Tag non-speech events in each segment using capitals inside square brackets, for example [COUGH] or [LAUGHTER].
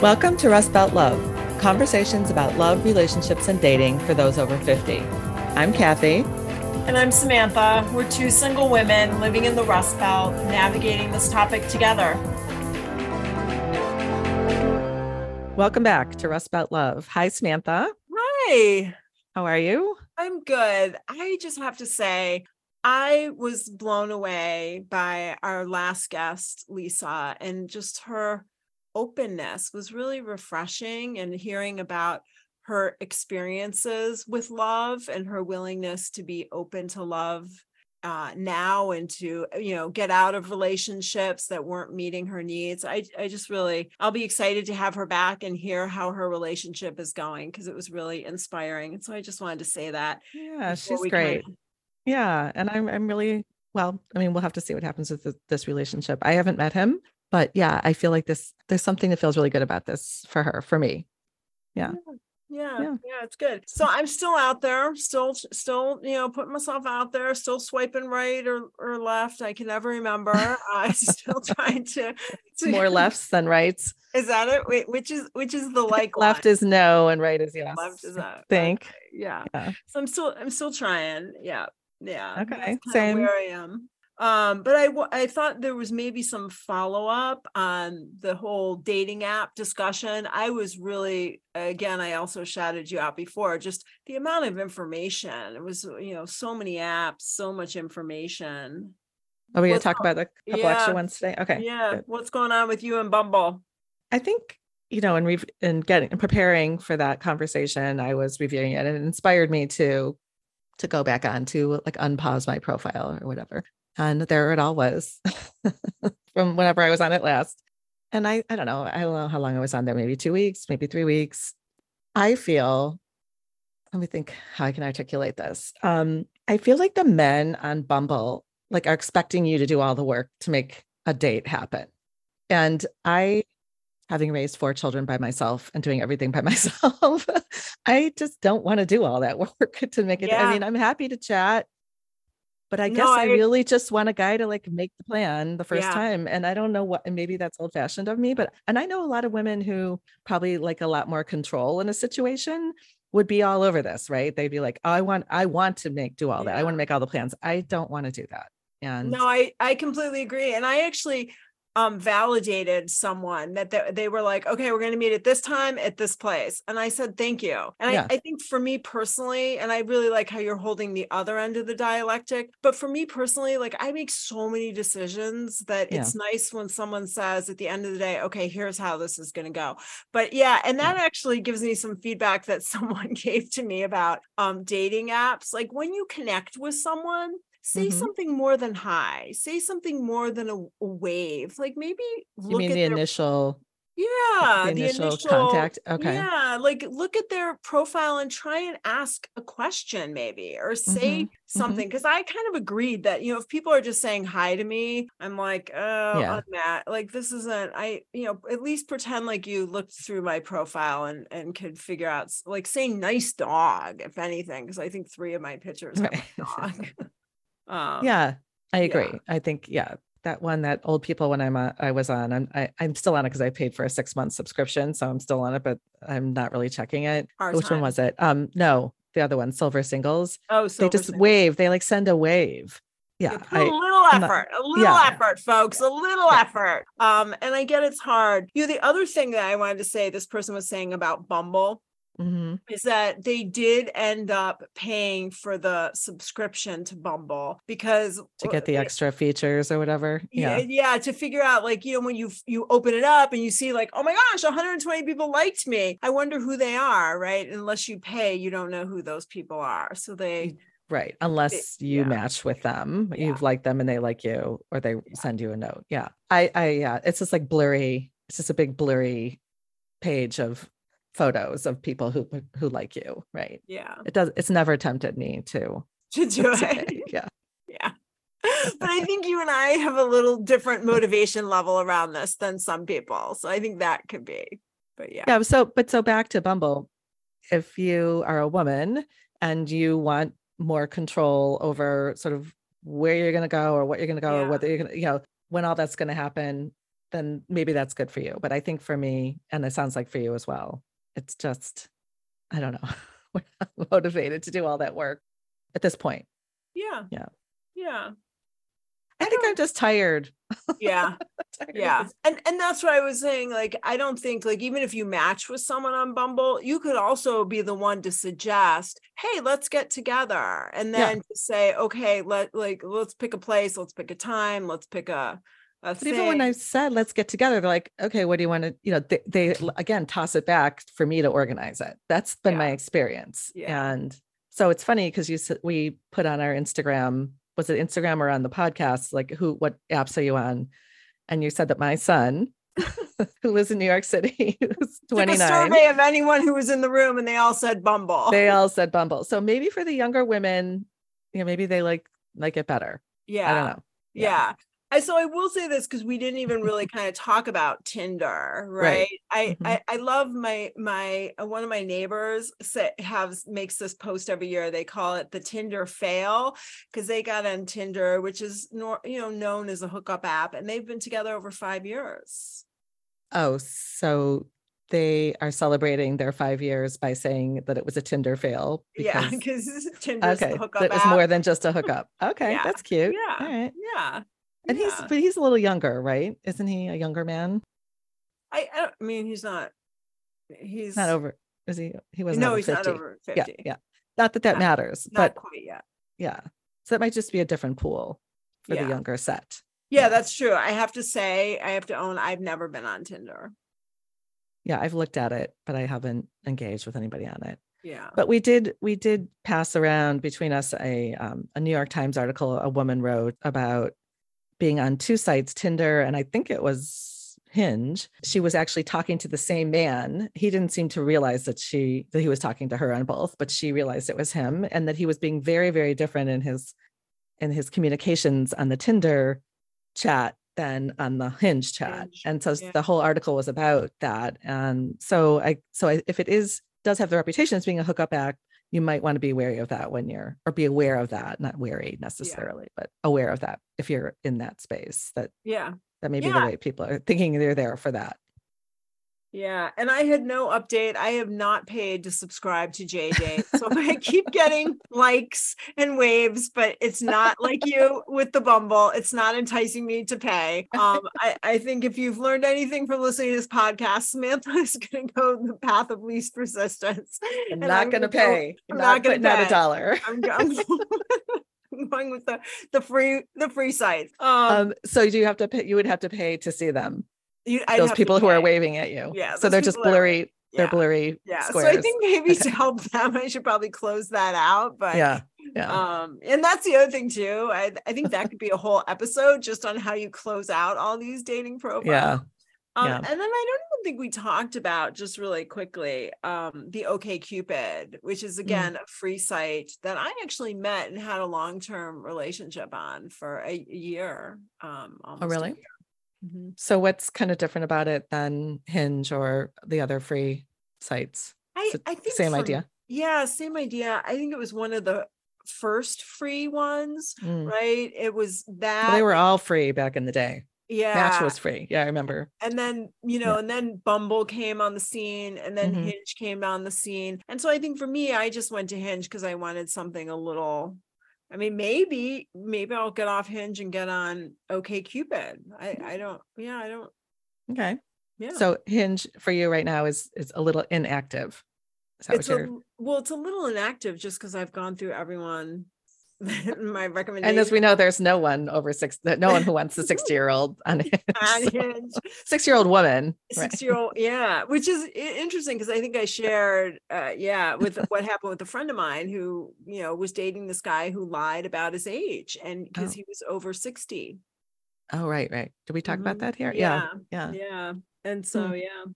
Welcome to Rust Belt Love, conversations about love, relationships, and dating for those over 50. I'm Cathy. And I'm Samantha. We're two single women living in the Rust Belt, navigating this topic together. Welcome back to Rust Belt Love. Hi, Samantha. Hi. How are you? I'm good. I just have to say, I was blown away by our last guest, Lisa, and just her openness was really refreshing and hearing about her experiences with love and her willingness to be open to love uh, now and to you know get out of relationships that weren't meeting her needs. I i just really i'll be excited to have her back and hear how her relationship is going because it was really inspiring. And so i just wanted to say that yeah she's great. yeah and i'm i'm really well i mean we'll have to see what happens with this relationship. I haven't met him but yeah, I feel like this, there's something that feels really good about this for her, for me. Yeah. Yeah. Yeah. Yeah. It's good. So I'm still out there, still, still, you know, putting myself out there, still swiping right or, or left. I can never remember. [LAUGHS] I'm still trying to, to more [LAUGHS] lefts than rights. Is that it? Wait, which is which is the like left line? is no and right is yes. Left is that. Think. Okay. Yeah. yeah. So I'm still I'm still trying. Yeah. Yeah. Okay. Same. Where I am. Um, but I I thought there was maybe some follow up on the whole dating app discussion. I was really again, I also shouted you out before, just the amount of information. It was, you know, so many apps, so much information. Are we gonna talk about a couple yeah, extra ones today? Okay. Yeah. Good. What's going on with you and Bumble? I think you know, and re- in getting preparing for that conversation, I was reviewing it and it inspired me to to go back on to like unpause my profile or whatever and there it all was [LAUGHS] from whenever I was on it last. And I, I don't know, I don't know how long I was on there, maybe two weeks, maybe three weeks. I feel, let me think how I can articulate this. Um, I feel like the men on Bumble like are expecting you to do all the work to make a date happen. And I, having raised four children by myself and doing everything by [LAUGHS] myself, I just don't want to do all that work to make it. Yeah. I mean, I'm happy to chat but I no, guess I, I, really just want a guy to like make the plan the first yeah. time. And I don't know what, and maybe that's old fashioned of me, but, and I know a lot of women who probably like a lot more control in a situation would be all over this, right? They'd be like, oh, I want, I want to make, do all yeah. that. I want to make all the plans. I don't want to do that. And no, I, I completely agree. And I actually, um validated someone that they, they were like okay we're going to meet at this time at this place and i said thank you and yeah. I, I think for me personally and i really like how you're holding the other end of the dialectic but for me personally like i make so many decisions that yeah. it's nice when someone says at the end of the day okay here's how this is going to go but yeah and that yeah. actually gives me some feedback that [LAUGHS] someone gave to me about um dating apps like when you connect with someone say mm-hmm. something more than hi say something more than a, a wave like maybe look you mean at the their, initial yeah the initial, the initial, contact okay yeah like look at their profile and try and ask a question maybe or say mm-hmm. something because mm-hmm. i kind of agreed that you know if people are just saying hi to me i'm like oh yeah. Matt. like this isn't i you know at least pretend like you looked through my profile and and could figure out like say nice dog if anything because i think three of my pictures right. dog [LAUGHS] [LAUGHS] Um, yeah, I agree. Yeah. I think yeah, that one that old people when I'm uh, I was on. I'm I, am i am still on it because I paid for a six month subscription, so I'm still on it, but I'm not really checking it. Our Which time. one was it? Um, no, the other one, Silver Singles. Oh, Silver they just singles. wave. They like send a wave. Yeah, I, a little effort, not, a little yeah. effort, folks, a little yeah. effort. Um, and I get it's hard. You know, the other thing that I wanted to say, this person was saying about Bumble Mm-hmm. is that they did end up paying for the subscription to Bumble because to get the extra features or whatever. Yeah. yeah, to figure out like you know when you you open it up and you see like oh my gosh 120 people liked me. I wonder who they are, right? Unless you pay, you don't know who those people are. So they right unless you yeah. match with them yeah. you've liked them and they like you or they yeah. send you a note yeah i i yeah it's just like blurry it's just a big blurry page of photos of people who who like you right? Yeah. It does it's never tempted me to to do it. yeah. [LAUGHS] Yeah. But i think you and i have a little different motivation level around this than some people so i think that could be but yeah. Yeah so but so back to bumble. If you are a woman and you want more control over sort of where you're going to go or what you're going to go yeah. or whether you're going to you know when all that's going to happen then maybe that's good for you. But I think for me, and it sounds like for you as well, it's just, I don't know, [LAUGHS] we're not motivated to do all that work at this point. Yeah. Yeah. Yeah. I, I think I'm just tired. [LAUGHS] Yeah. [LAUGHS] tired yeah. And and that's what I was saying. Like, I don't think like even if you match with someone on Bumble, you could also be the one to suggest, hey, let's get together. And then yeah. to say, okay, let like let's pick a place, let's pick a time, let's pick a but even when I said let's get together, they're like, okay, what do you want to, you know, they, they mm-hmm. again toss it back for me to organize it. That's been yeah. my experience. Yeah. And so it's funny because you said we put on our Instagram was it Instagram or on the podcast, like who, what apps are you on? And you said that my son, [LAUGHS] who lives in New York City, [LAUGHS] who's 29. Took a survey of anyone who was in the room and they all said Bumble. They [LAUGHS] all said Bumble. So maybe for the younger women, you know, maybe they like like it better. Yeah. I don't know. Yeah. yeah. I so I will say this because we didn't even really kind of talk about Tinder, right? right. I, mm-hmm. I I love my my uh, one of my neighbors say, has makes this post every year. They call it the Tinder fail because they got on Tinder, which is nor, you know known as a hookup app, and they've been together over five years. Oh, so they are celebrating their five years by saying that it was a Tinder fail. Because, yeah, because [LAUGHS] Tinder okay, it was more than just a hookup. [LAUGHS] Okay, yeah. that's cute. Yeah, All right. yeah. And yeah. he's but he's a little younger, right? Isn't he a younger man? I I, mean he's not he's not over is he he wasn't no he's 50. not over 50 yeah yeah not that that not, matters not but quite yet yeah so that might just be a different pool for yeah. the younger set yeah that's true i have to say i have to own i've never been on tinder yeah i've looked at it but i haven't engaged with anybody on it yeah but we did we did pass around between us a um, a new york times article a woman wrote about being on two sites, Tinder, and I think it was Hinge. She was actually talking to the same man. He didn't seem to realize that she that he was talking to her on both, but she realized it was him and that he was being very, very different in his in his communications on the Tinder chat than on the Hinge chat. Hinge. And so yeah. the whole article was about that. And so I so I, if it is does have the reputation as being a hookup act, you might want to be wary of that when you're or be aware of that not wary necessarily yeah. but aware of that if you're in that space that yeah that may be yeah. the way people are thinking they're there for that yeah, and I had no update. I have not paid to subscribe to JJ. So [LAUGHS] I keep getting likes and waves, but it's not like you with the Bumble. It's not enticing me to pay. Um, I, I think if you've learned anything from listening to this podcast, Samantha [LAUGHS] is going to go the path of least resistance. I'm not going to pay. I'm not, going to pay a dollar. I'm, [LAUGHS] I'm going with the the free the free sites. Um, um, so do you have to pay? You would have to pay to see them. You, those people who are waving at you. Yeah. So they're just blurry. Are, they're blurry. Yeah. Squares. So I think maybe okay. [LAUGHS] to help them, I should probably close that out. But yeah. Yeah. Um, and that's the other thing too. I, I think that could be a whole episode just on how you close out all these dating profiles. Yeah. Um, yeah. and then I don't even think we talked about just really quickly um, the Cupid, which is mm. again mm. a free site that I actually met and had a long-term relationship on for a year. Um, oh, really? Mm-hmm. So what's kind of different about it than Hinge or the other free sites? I, I think same idea. Yeah, same idea. I think it was one of the first free ones, mm. right? It was that well, they were all free back in the day. Yeah. Match was free. Yeah, I remember. And then, you know, yeah. and then Bumble came on the scene and then mm-hmm. Hinge came on the scene. And so I think for me, I just went to Hinge because I wanted something a little I mean, maybe, maybe I'll get off Hinge and get on OK Cupid. I, I don't, yeah, I don't. Okay. Yeah. So Hinge for you right now is is a little inactive. it's a, well, it's a little inactive just because I've gone through everyone [LAUGHS] my recommendation. And as we know, there's no one over six, no one who wants a 60 year old on Six year old woman. Six year old, yeah, which is interesting because I think I shared, uh, yeah, with [LAUGHS] what happened with a friend of mine who, you know, was dating this guy who lied about his age and because oh. he was over 60. Oh, right, right. Did we talk mm-hmm. about that here? Yeah, yeah, yeah. And so, mm. yeah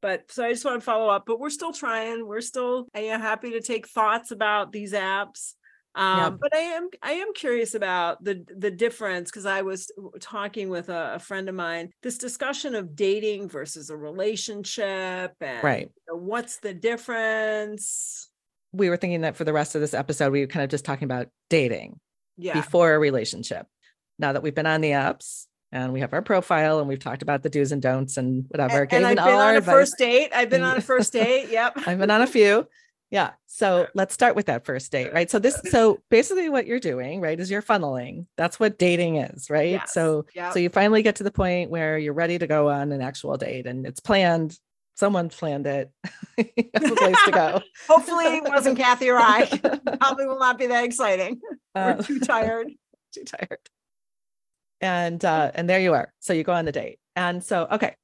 but so I just want to follow up. But we're still trying. We're still yeah, happy to take thoughts about these apps um, yep. but i am i am curious about the the difference because i was talking with a, a, friend of mine this discussion of dating versus a relationship and right you know, what's the difference we were thinking that for the rest of this episode we were kind of just talking about dating yeah before a relationship now that we've been on the apps and we have our profile and we've talked about the do's and don'ts and whatever. And, and I've been on a first date. I've been on a first [LAUGHS] date. Yep. I've been on a few. Yeah. So let's start with that first date, right? So this, so [LAUGHS] basically what you're doing, right, is you're funneling. That's what dating is, right? Yes. So, yep. so you finally get to the point where you're ready to go on an actual date and it's planned. Someone planned it. [LAUGHS] a place to go. [LAUGHS] Hopefully it wasn't Cathy or I. Probably will not be that exciting. Uh, We're too tired. Too tired. And uh, and there you are. So you go on the date. And so, okay,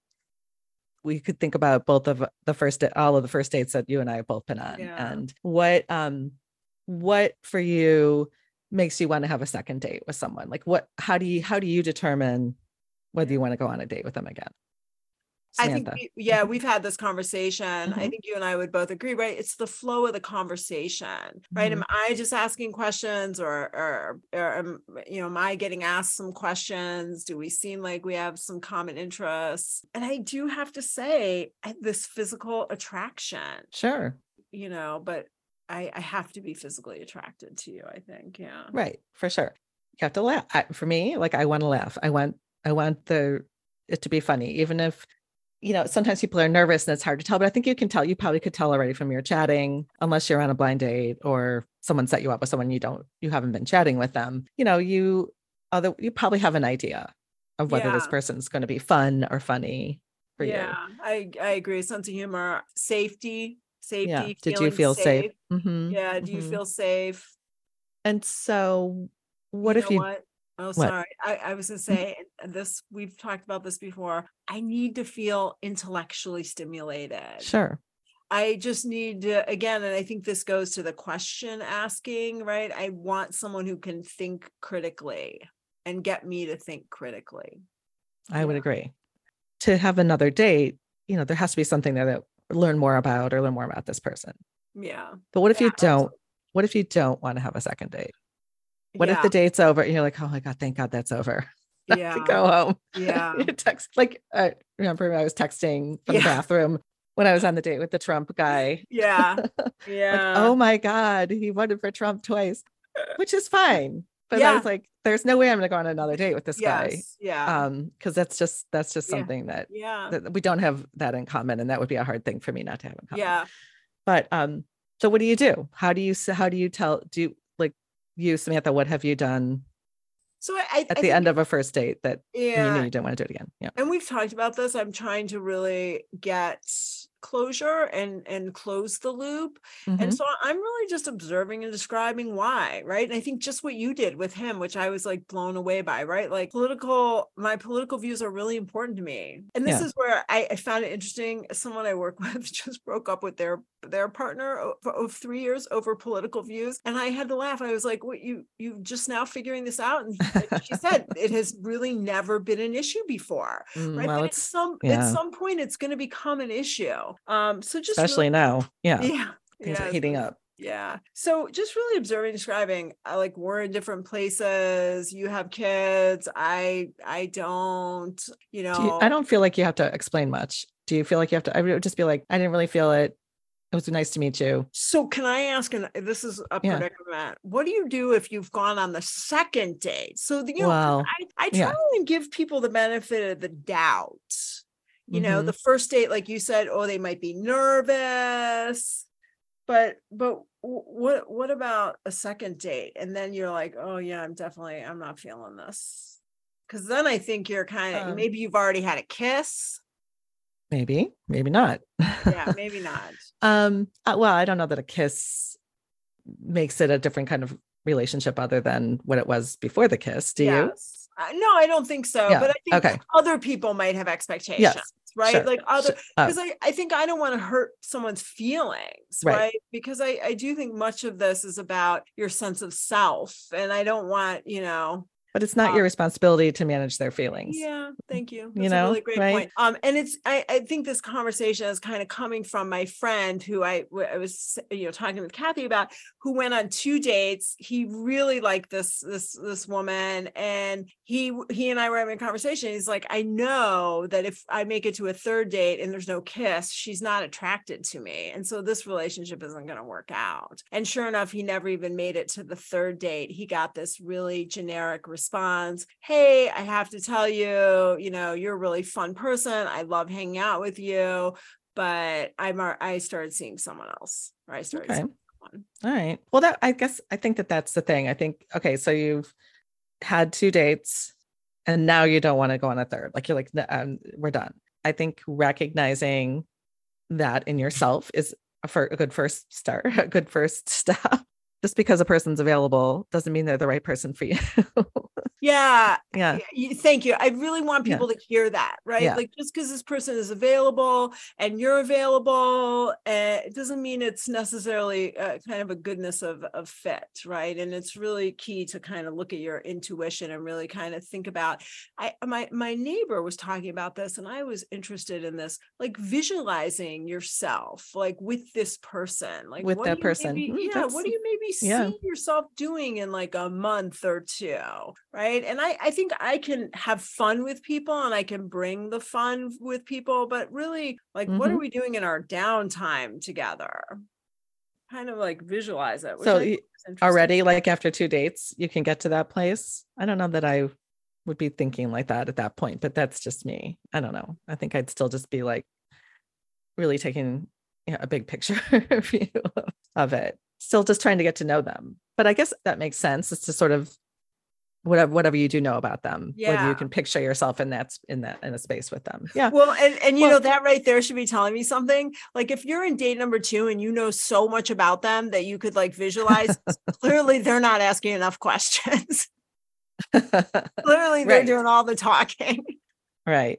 we could think about both of the first all of the first dates that you and I have both been on. Yeah. and what um what for you makes you want to have a second date with someone? Like what how do you how do you determine whether you want to go on a date with them again Samantha. I think, we, yeah, we've had this conversation. Mm-hmm. I think you and I would both agree, right? It's the flow of the conversation, right? Mm-hmm. Am I just asking questions or, or, or, am, you know, am I getting asked some questions? Do we seem like we have some common interests? And I do have to say, this physical attraction. Sure. You know, but I, I have to be physically attracted to you, I think. Yeah. Right. For sure. You have to laugh. I, for me, like I want to laugh. I want, I want the, it to be funny, even if you know, sometimes people are nervous and it's hard to tell, but I think you can tell. You probably could tell already from your chatting, unless you're on a blind date or someone set you up with someone you don't, you haven't been chatting with them. You know, you, other, you probably have an idea of whether yeah. this person's going to be fun or funny for yeah, you. Yeah, I I agree. Sense of humor, safety, safety. Yeah. Did you feel safe? safe? Mm-hmm. Yeah. Do you mm-hmm. feel safe? And so, what you if you? What? Oh, sorry. I, I was going to mm. say this, we've talked about this before. I need to feel intellectually stimulated. Sure. I just need to, again, and I think this goes to the question asking, right? I want someone who can think critically and get me to think critically. I yeah. would agree. To have another date, you know, there has to be something there that learn more about or learn more about this person. Yeah. But what if yeah, you don't? What if you don't want to have a second date? What yeah. if the date's over? And you're like, oh my God, thank God that's over. [LAUGHS] Yeah. go home. [LAUGHS] Yeah. text like I remember I was texting from yeah. the bathroom when I was on the date with the Trump guy. Yeah. [LAUGHS] Yeah. like, oh my God, he voted for Trump twice, which is fine. But yeah. I was like, there's no way I'm gonna go on another date with this yes. guy. Yeah. Um, because that's just that's just something that yeah that we don't have that in common. And that would be a hard thing for me not to have in common. Yeah. But um, so what do you do? How do you how do you tell do you, Samantha, what have you done so I, at I the end of a first date that yeah, you knew you didn't want to do it again. Yeah. And we've talked about this. I'm trying to really get closure and and close the loop mm-hmm. and so i'm really just observing and describing why right and i think just what you did with him which i was like blown away by right like political my political views are really important to me and this yeah. is where I, I found it interesting someone i work [LAUGHS] with just broke up with their their partner of, of three years over political views and i had to laugh i was like what you you just now figuring this out and she said it has really never been an issue before mm, right well, but at some yeah. at some point it's going to become an issue um, so just especially really, now, yeah, yeah, things yeah, are heating up. Yeah. So just really observing, describing. I like we're in different places. You have kids. I I don't. You know. Do you, I don't feel like you have to explain much. Do you feel like you have to? I would just be like, I didn't really feel it. It was nice to meet you. So can I ask, and this is a yeah. predicament, what do you do if you've gone on the second date? So, the, you know, I, I try yeah. and give people the benefit of the doubt you know mm-hmm. the first date like you said oh they might be nervous. But but what what about a second date? And then you're like oh yeah i'm definitely i'm not feeling this. Because then i think you're kind of um, maybe you've already had a kiss. Maybe maybe not. Yeah [LAUGHS] maybe not. Um uh, well i don't know that a kiss makes it a different kind of relationship other than what it was before the kiss do yes. you uh, no i don't think so yeah. but i think okay. other people might have expectations. Yes right sure. like other because uh, sure. oh. I, I think i don't want to hurt someone's feelings right, right? because I, I do think much of this is about your sense of self and i don't want you know but it's not um, your responsibility to manage their feelings. Yeah, thank you. That's you know, a really great right? point. Um, and it's I, I think this conversation is kind of coming from my friend who I, I was you know talking with Cathy about, who went on two dates. He really liked this this this woman, and he he and I were having a conversation. He's like, I know that if I make it to a third date and there's no kiss, she's not attracted to me, and so this relationship isn't going to work out. And sure enough, he never even made it to the third date. He got this really generic response responds, Hey, I have to tell you, you know, you're a really fun person. I love hanging out with you. But I'm I started seeing someone else, or I started okay. All right. Well, that I guess I think that that's the thing. I think okay, so you've had two dates, and now you don't want to go on a third. Like you're like, um, we're done. I think recognizing that in yourself is a, for a good first start, [LAUGHS] a good first [LAUGHS] step just because a person's available doesn't mean they're the right person for you. [LAUGHS] yeah. Yeah. Thank you. I really want people yeah. to hear that, right? Yeah. Like just because this person is available and you're available, uh, it doesn't mean it's necessarily uh, kind of a goodness of, of fit, right? And it's really key to kind of look at your intuition and really kind of think about. I my my neighbor was talking about this, and I was interested in this, like visualizing yourself, like with this person, like with that person. Maybe, mm, yeah. What do you maybe yeah. see yourself doing in like a month or two right and I, I think i can have fun with people and i can bring the fun with people but really like mm-hmm. what are mm-hmm. we doing in our downtime together kind of like visualize it so already like after two dates you can get to that place i don't know that i would be thinking like that at that point but that's just me i don't know i think i'd still just be like really taking you know, a big picture [LAUGHS] view of it still just trying to get to know them. But I guess that makes sense. It's to sort of whatever whatever you do know about them yeah. whether you can picture yourself in that in that in a space with them yeah well and, and you well, know that right there should be telling me something like if you're in date number two and you know so much about them that you could like visualize [LAUGHS] clearly they're not asking enough questions [LAUGHS] [LAUGHS] clearly they're right. doing all the talking right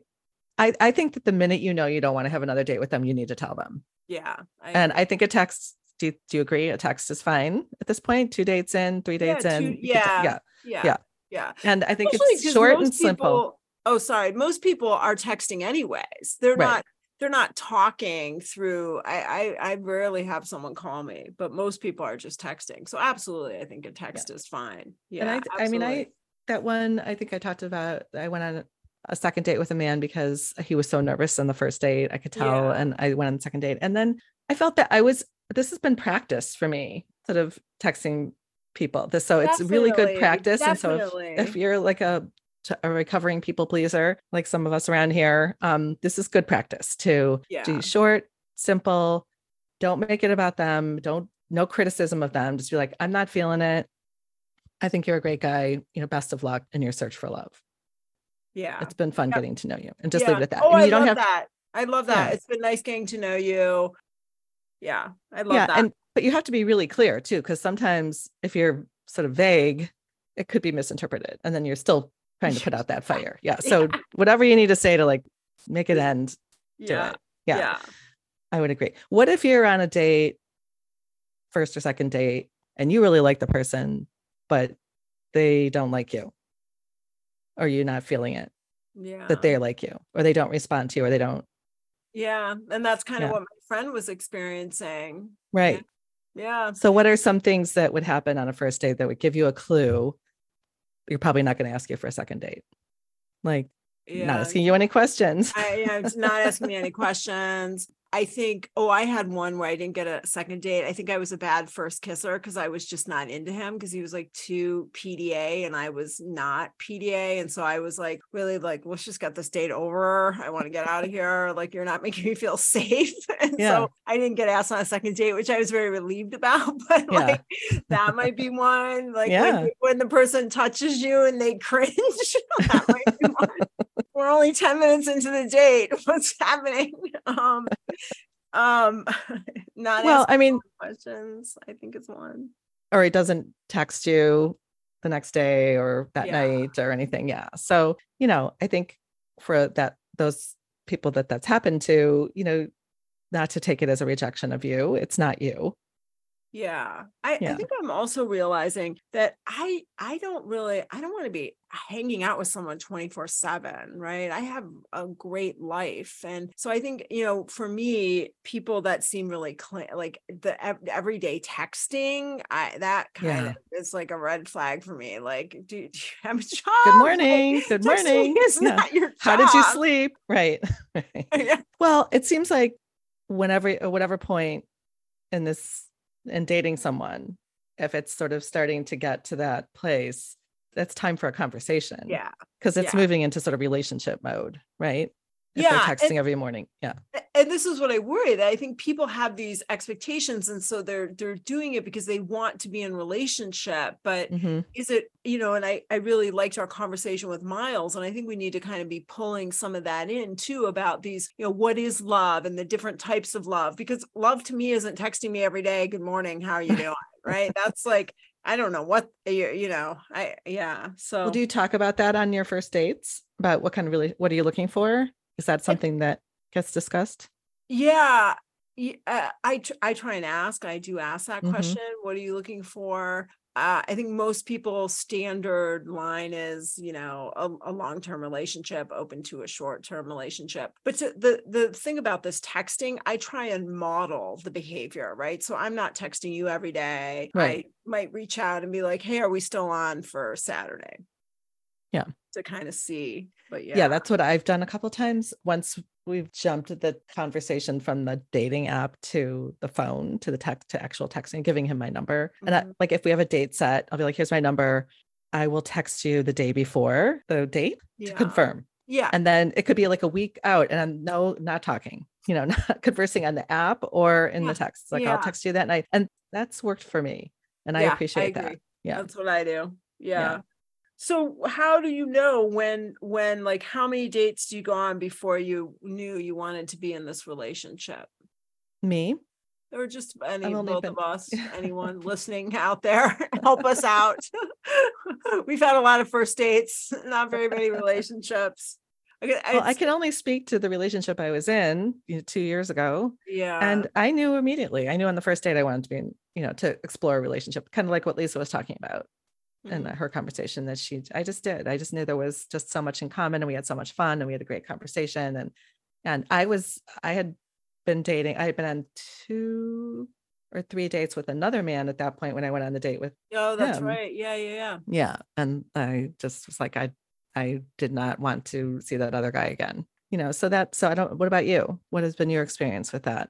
I, I think that the minute you know you don't want to have another date with them you need to tell them yeah I and i think a text do you, do you agree? A text is fine at this point. Two dates in, three dates yeah, in. Yeah, yeah, yeah, yeah, yeah. And I think Especially it's short and people, simple. Oh, sorry. Most people are texting anyways. They're right. not. They're not talking through. I, I I rarely have someone call me, but most people are just texting. So absolutely, I think a text yeah. is fine. Yeah, and I, I mean, I that one. I think I talked about. I went on a second date with a man because he was so nervous on the first date. I could tell. Yeah. And I went on the second date. And then I felt that I was this has been practice for me, sort of texting people. This so it's really good practice. Definitely. And so if, if you're like a a recovering people pleaser, like some of us around here, um, this is good practice to yeah. do short, simple. Don't make it about them. Don't no criticism of them. Just be like, I'm not feeling it. I think you're a great guy. You know, best of luck in your search for love. Yeah, it's been fun getting to know you, and just yeah. leave it at that. Oh, I, you don't love have that. I love that. Yeah. It's been nice getting to know you yeah i love yeah, that and but you have to be really clear too because sometimes if you're sort of vague it could be misinterpreted and then you're still trying to put out that fire yeah so [LAUGHS] yeah. whatever you need to say to like make it end yeah. It. yeah yeah i would agree what if you're on a date first or second date and you really like the person but they don't like you or you're not feeling it yeah that they like you or they don't respond to you or they don't yeah and that's kind yeah. of what my friend was experiencing right yeah. so what are some things that would happen on a first date that would give you a clue you're probably not going to ask you for a second date like yeah. not asking you any questions I, yeah, not asking me any [LAUGHS] questions I think, oh, I had one where I didn't get a second date. I think I was a bad first kisser because I was just not into him because he was like too PDA and I was not PDA. And so I was like, really like, let's just get this date over. I want to get out of here. Like, you're not [LAUGHS] making me feel safe. And yeah. so I didn't get asked on a second date, which I was very relieved about. [LAUGHS] But yeah. like, that might be one. Like, yeah. when, when the person touches you and they [LAUGHS] cringe, that might be one we're only 10 minutes into the date. [LAUGHS] What's happening? Um um [LAUGHS] not well i mean questions. I think it's one. Or he doesn't text you the next day or that yeah. night or anything. Yeah. So you know i think for that those people that that's happened to you know not to take it as a rejection of you. It's not you yeah. I, yeah. I think I'm also realizing that I I don't really I don't want to be hanging out with someone 24 7 right i have a great life and so i think you know for me people that seem really cl- like the everyday texting i that kind yeah. of is like a red flag for me like do, do you have a job [LAUGHS] good morning like, good morning it's yeah. not your job. how did you sleep right, [LAUGHS] [LAUGHS] yeah. well it seems like whenever at whatever point in this in dating someone if it's sort of starting to get to that place it's time for a conversation. Yeah. Because it's Yeah. moving into sort of relationship mode, right? If Yeah, they're and- texting every morning. Yeah. And this is what I worry that I think people have these expectations and so they're they're doing it because they want to be in relationship but Mhm. is it you know and I I really liked our conversation with Miles and I think we need to kind of be pulling some of that in too about these you know what is love and the different types of love because love to me isn't texting me every day good morning how are you doing [LAUGHS] right that's like I don't know what you you know I yeah so Well, do you talk about that on your first dates? About what kind of really, what are you looking for? Is that something that gets discussed? Yeah, uh, I I try and ask. I do ask that Mhm. question. What are you looking for? Uh, I think most people's standard line is, you know, a, a long-term relationship open to a short-term relationship. But to, the the thing about this texting, I try and model the behavior, right? So I'm not texting you every day. Right. I might reach out and be like, "Hey, are we still on for Saturday?" Yeah. To kind of see. But yeah. Yeah. that's what I've done a couple times. Once we've jumped the conversation from the dating app to the phone to the text to actual texting, giving him my number. And I, Mhm. like if we have a date set, I'll be like, here's my number. I will text you the day before the date to confirm. Yeah. And then it could be like a week out and I'm no, not talking, [LAUGHS] you know, not conversing on the app or in Yeah, the text. Like yeah. I'll text you that night. And that's worked for me. And I Yeah, appreciate that. Yeah. That's what I do. Yeah. So how do you know when when like how many dates do you go on before you knew you wanted to be in this relationship? Me, Or just any both been- of us, anyone [LAUGHS] listening out there, [LAUGHS] help us out. [LAUGHS] We've had a lot of first dates, not very many relationships. Okay, well, I can only speak to the relationship I was in you know, two years ago. yeah. and I knew immediately. I knew on the first date I wanted to be in, you know, to explore a relationship, kind of like what Lisa was talking about in Mhm. her conversation that she, I just did. I just knew there was just so much in common and we had so much fun and we had a great conversation. And, and I was, I had been dating, I had been on two or three dates with another man at that point when I went on the date with, Oh, that's him. right. Yeah, yeah, yeah. yeah. And I just was like, I, I did not want to see that other guy again, you know, so that, so I don't, what about you? What has been your experience with that?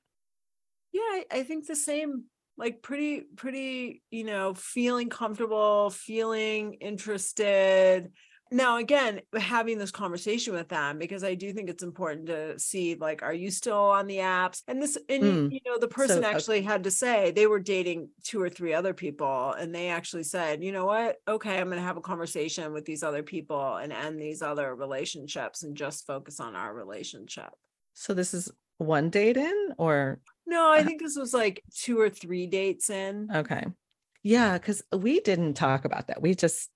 Yeah, I, I think the same, like pretty, pretty, you know, feeling comfortable, feeling interested. Now, again, having this conversation with them, because I do think it's important to see, like, are you still on the apps? And this, and you- Mm. you know, the person uh, actually had to say they were dating two or three other people, and they actually said, you know what? Okay, I'm going to have a conversation with these other people and end these other relationships and just focus on our relationship. So this is one date in or No, I think this was like two or three dates in. okay. Yeah, because we didn't talk about that. We just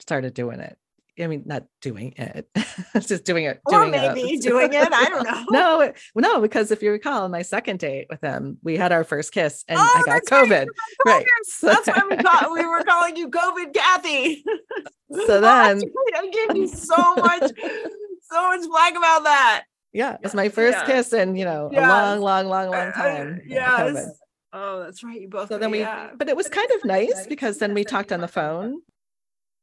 started doing it. I mean, not doing it, [LAUGHS] just doing it. Or doing maybe doing it, I don't know. [LAUGHS] no, no, because if you recall, my second date with him, we had our first kiss and Oh, I got that's right, COVID. Right. So, That's why we call we were [LAUGHS] calling you COVID Cathy. So then- I gave you so much, so much flack about that. Yeah, it's my first Yeah. kiss in, you know, Yes. a long, long, long, long Uh, time. yeah, Yes. Oh, that's right. You both. so then we yeah. but it was kind of nice because then we talked on the phone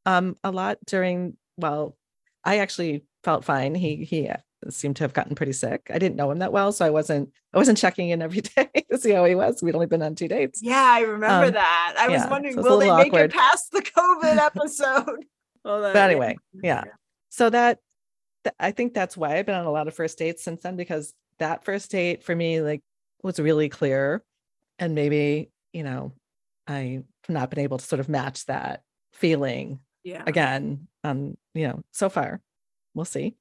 um a lot during well i actually felt fine he he uh, seemed to have gotten pretty sick i didn't know him that well so i wasn't i wasn't checking in every [LAUGHS] day to see how he was we'd only been on two dates Yeah, I remember Um, that. I was wondering, so will they little make it past the COVID episode? well, [LAUGHS] but anyway yeah [LAUGHS] so that th- i think that's why i've been on a lot of first dates since then because that first date for me like was really clear. And maybe you know i've not been able to sort of match that feeling yeah, again um you know so far. We'll see.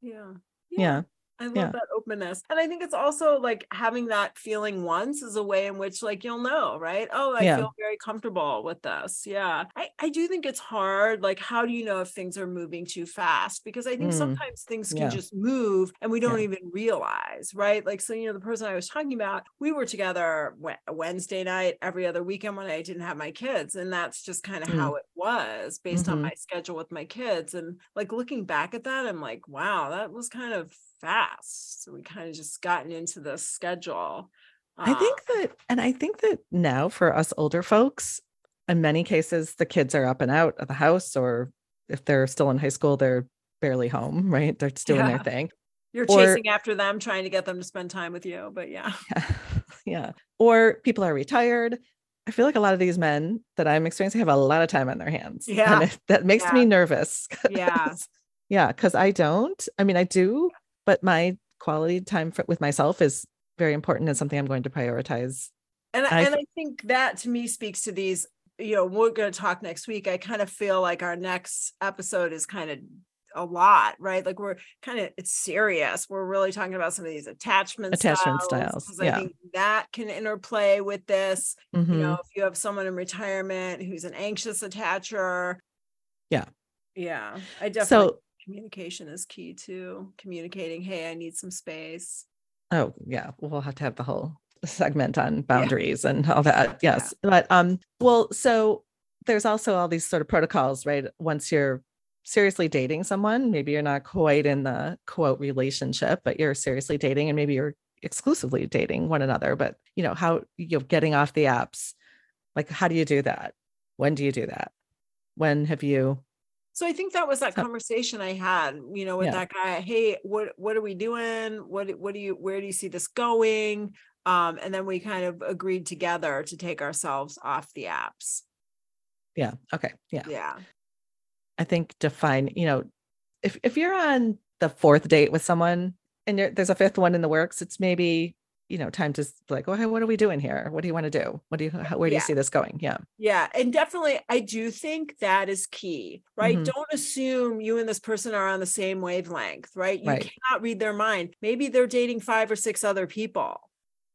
Yeah, yeah I love Yeah. that openness. And I think it's also like having that feeling once is a way in which like you'll know, right? Oh, I Yeah. feel very comfortable with this. Yeah. I, I do think it's hard. Like, how do you know if things are moving too fast? Because I think Mm. sometimes things can Yeah. just move and we don't even realize, right? Like, so, you know, the person I was talking about, we were together Wednesday night every other weekend when I didn't have my kids. And that's just kind of Mm. how it was based on Mhm. my schedule with my kids. And like looking back at that, I'm like, wow, that was kind of fast. So we kind of just gotten into the schedule. i think Uh, that and i think that now for us older folks in many cases the kids are up and out of the house or if they're still in high school they're barely home right they're just doing Yeah. their thing you're or- chasing after them, trying to get them to spend time with you. But yeah. [LAUGHS] yeah or people are retired I feel like a lot of these men that I'm experiencing have a lot of time on their hands. Yeah. And it, that makes Yeah. me nervous. [LAUGHS] Yeah. yeah. Cause I don't, I mean, I do, but my quality time for, with myself is very important and something I'm going to prioritize. And I and I think that to me speaks to these, you know, we're going to talk next week. I kind of feel like our next episode is kind of a lot, right? Like we're kind of it's serious. We're really talking about some of these attachment Attachment styles. styles, yeah. I think that can interplay with this. You Mhm. know, if you have someone in retirement who's an anxious attacher. Yeah. Yeah. I definitely So, communication is key too. Communicating, hey, I need some space. oh yeah, we'll have to have the whole segment on boundaries and all that. Yes. But, um, well, so there's also all these sort of protocols, right? Once you're seriously dating someone, maybe you're not quite in the quote relationship, but you're seriously dating and maybe you're exclusively dating one another. But you know, how you're getting off the apps, like how do you do that? When do you do that? When have you So I think that was that conversation I had, you know, with Yeah. that guy. Hey, what what are we doing? What what do you where do you see this going? Um, and then we kind of agreed together to take ourselves off the apps. yeah, okay. Yeah. Yeah. I think define, you know, if if you're on the fourth date with someone and you're, there's a fifth one in the works, it's maybe you know time to like, oh, hey, what are we doing here? What do you want to do? What do you? How, where do you see this going? Yeah, Yeah. And definitely I do think that is key, right? Mhm. Don't assume you and this person are on the same wavelength, right? You Right. cannot read their mind. Maybe they're dating five or six other people.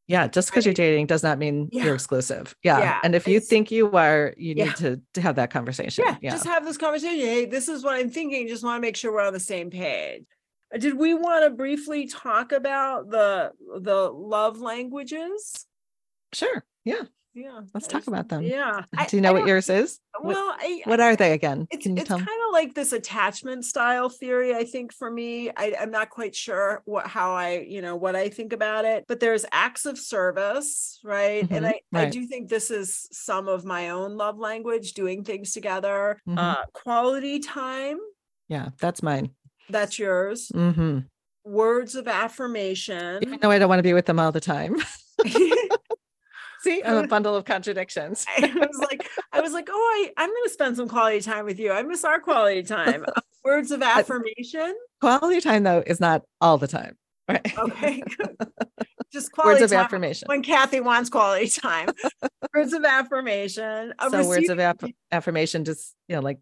yeah. Just because you're dating does not mean Yeah. you're exclusive. Yeah. Yeah, and if you it's- think you are, you Yeah. need to to have that conversation. yeah, Yeah. just have this conversation hey this is what i'm thinking just want to make sure we're on the same page did we want to briefly talk about the the love languages sure. Yeah. yeah Let's talk about them. yeah do you know I what don't- yours is? What, well I, what are they again? it's, it's kind of like this attachment style theory i think for me I, i'm not quite sure what how i you know what i think about it but there's acts of service right and Mhm, i i right. do think this is some of my own love language doing things together Mhm. uh quality time Yeah, that's mine. That's yours hmm words of affirmation Even though I don't want to be with them all the time. [LAUGHS] [LAUGHS] See, I'm a bundle of contradictions. [LAUGHS] I was like, I was like, oh, I, I'm going to spend some quality time with you. I miss our quality time. Words of affirmation. Quality time though is not all the time. Right. Okay. Just quality words of time affirmation. when Cathy wants quality time. words of affirmation. a So words of aff- affirmation, just you know, like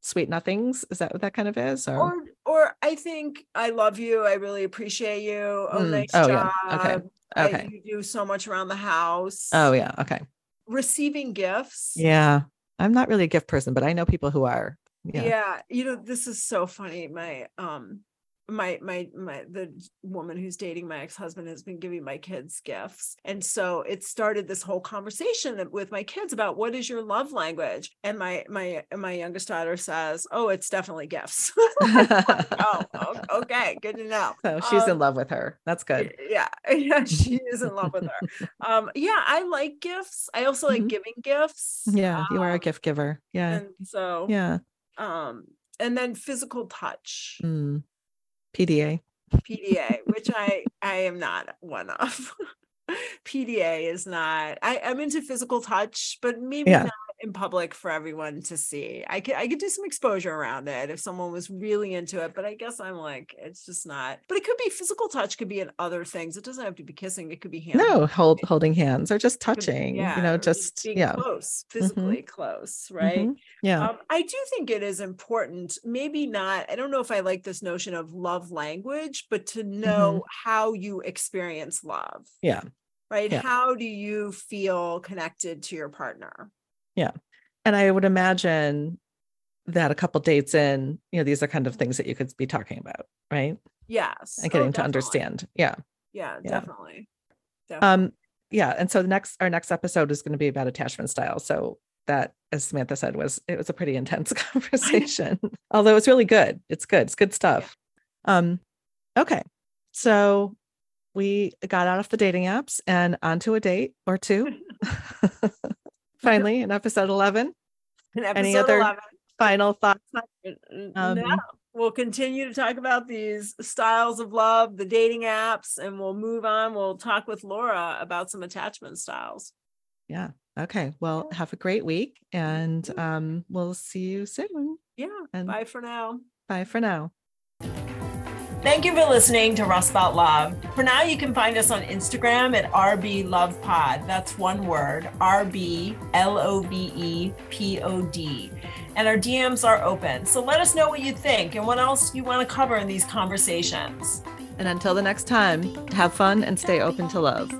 sweet nothings. Is that what that kind of is? Or, or or I think I love you. I really appreciate you. Oh, Mm, nice oh, job. yeah. Okay. I- okay. you do so much around the house. Oh yeah. Okay. Receiving gifts. Yeah. I'm not really a gift person, but I know people who are. Yeah. yeah you know this is so funny my um my my my the woman who's dating my ex-husband has been giving my kids gifts and so it started this whole conversation with my kids about what is your love language and my my my youngest daughter says oh it's definitely gifts [LAUGHS] [LAUGHS] oh okay good to know So she's in Um, love with her. That's good. yeah [LAUGHS] yeah she is in love with her um yeah i like gifts i also like Mhm. giving gifts Yeah. You are a um, gift giver. Yeah. and so Yeah. um and then physical touch Mm. PDA. PDA, which I I am not one of. [LAUGHS] PDA is not. I I'm into physical touch, but maybe Yeah. not in public for everyone to see. I could I could do some exposure around it if someone was really into it, but I guess I'm like it's just not. But it could be physical touch, could be in other things. It doesn't have to be kissing. It could be hand. No, hold holding hands or just could be- touching. yeah, you know, just being yeah. close, physically close, right? Mhm. Yeah. Um, I do think it is important, maybe not. I don't know if I like this notion of love language, but to know how you experience love, yeah. right? Yeah. How do you feel connected to your partner? And I would imagine that a couple dates in, you know, these are kind of things that you could be talking about, right? Yes. And Oh, getting to understand. Yeah. Yeah, Yeah. definitely. Definitely. Um, yeah. And so the next our next episode is going to be about attachment style. So that, as Samantha said, was it was a pretty intense [LAUGHS] conversation. Although it's really good. It's good. It's good stuff. Um, okay. So we got out of the dating apps and onto a date or two. [LAUGHS] Finally, in episode 11. In any other 11, Final thoughts? Um, no, we'll continue to talk about these styles of love, the dating apps, and we'll move on. We'll talk with Laura about some attachment styles. Yeah. Okay. Well, have a great week and um, we'll see you soon. Yeah. And bye for now. Bye for now. Thank you for listening to Rust Belt Love. For now, you can find us on Instagram at RB Love Pod. That's one word, R B L O V E P O D. And our DMs are open. So let us know what you think and what else you want to cover in these conversations. And until the next time, have fun and stay open to love.